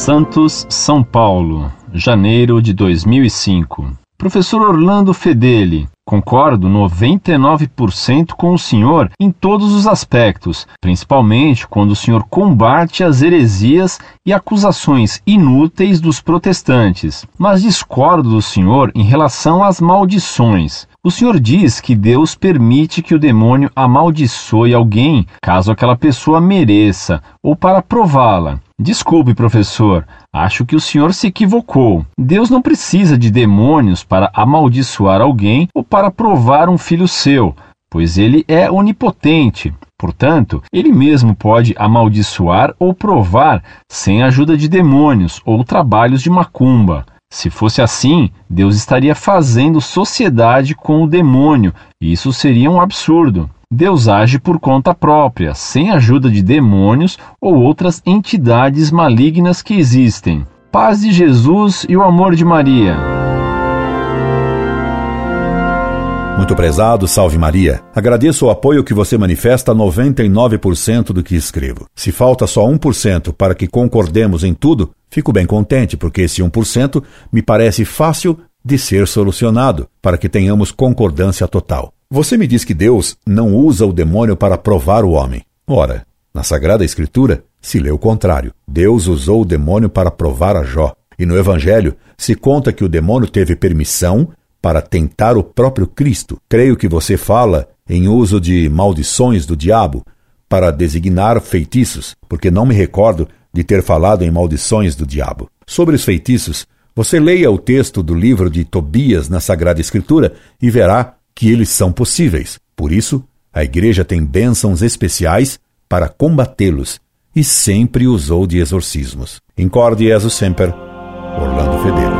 Santos, São Paulo, janeiro de 2005. Professor Orlando Fedeli, concordo 99% com o senhor em todos os aspectos, principalmente quando o senhor combate as heresias e acusações inúteis dos protestantes, mas discordo do senhor em relação às maldições. O senhor diz que Deus permite que o demônio amaldiçoe alguém caso aquela pessoa mereça ou para prová-la. Desculpe, professor, acho que o senhor se equivocou. Deus não precisa de demônios para amaldiçoar alguém ou para provar um filho seu, pois ele é onipotente. Portanto, ele mesmo pode amaldiçoar ou provar sem a ajuda de demônios ou trabalhos de macumba. Se fosse assim, Deus estaria fazendo sociedade com o demônio, e isso seria um absurdo. Deus age por conta própria, sem ajuda de demônios ou outras entidades malignas que existem. Paz de Jesus e o amor de Maria. Muito prezado, salve Maria. Agradeço o apoio que você manifesta a 99% do que escrevo. Se falta só 1% para que concordemos em tudo, fico bem contente, porque esse 1% me parece fácil de ser solucionado, para que tenhamos concordância total. Você me diz que Deus não usa o demônio para provar o homem. Ora, na Sagrada Escritura se lê o contrário. Deus usou o demônio para provar a Jó. E no Evangelho se conta que o demônio teve permissão para tentar o próprio Cristo. Creio que você fala em uso de maldições do diabo para designar feitiços, porque não me recordo de ter falado em maldições do diabo. Sobre os feitiços, você leia o texto do livro de Tobias na Sagrada Escritura e verá que eles são possíveis. Por isso, a Igreja tem bênçãos especiais para combatê-los e sempre usou de exorcismos. Incorde Jesus Semper, Orlando Fedeli.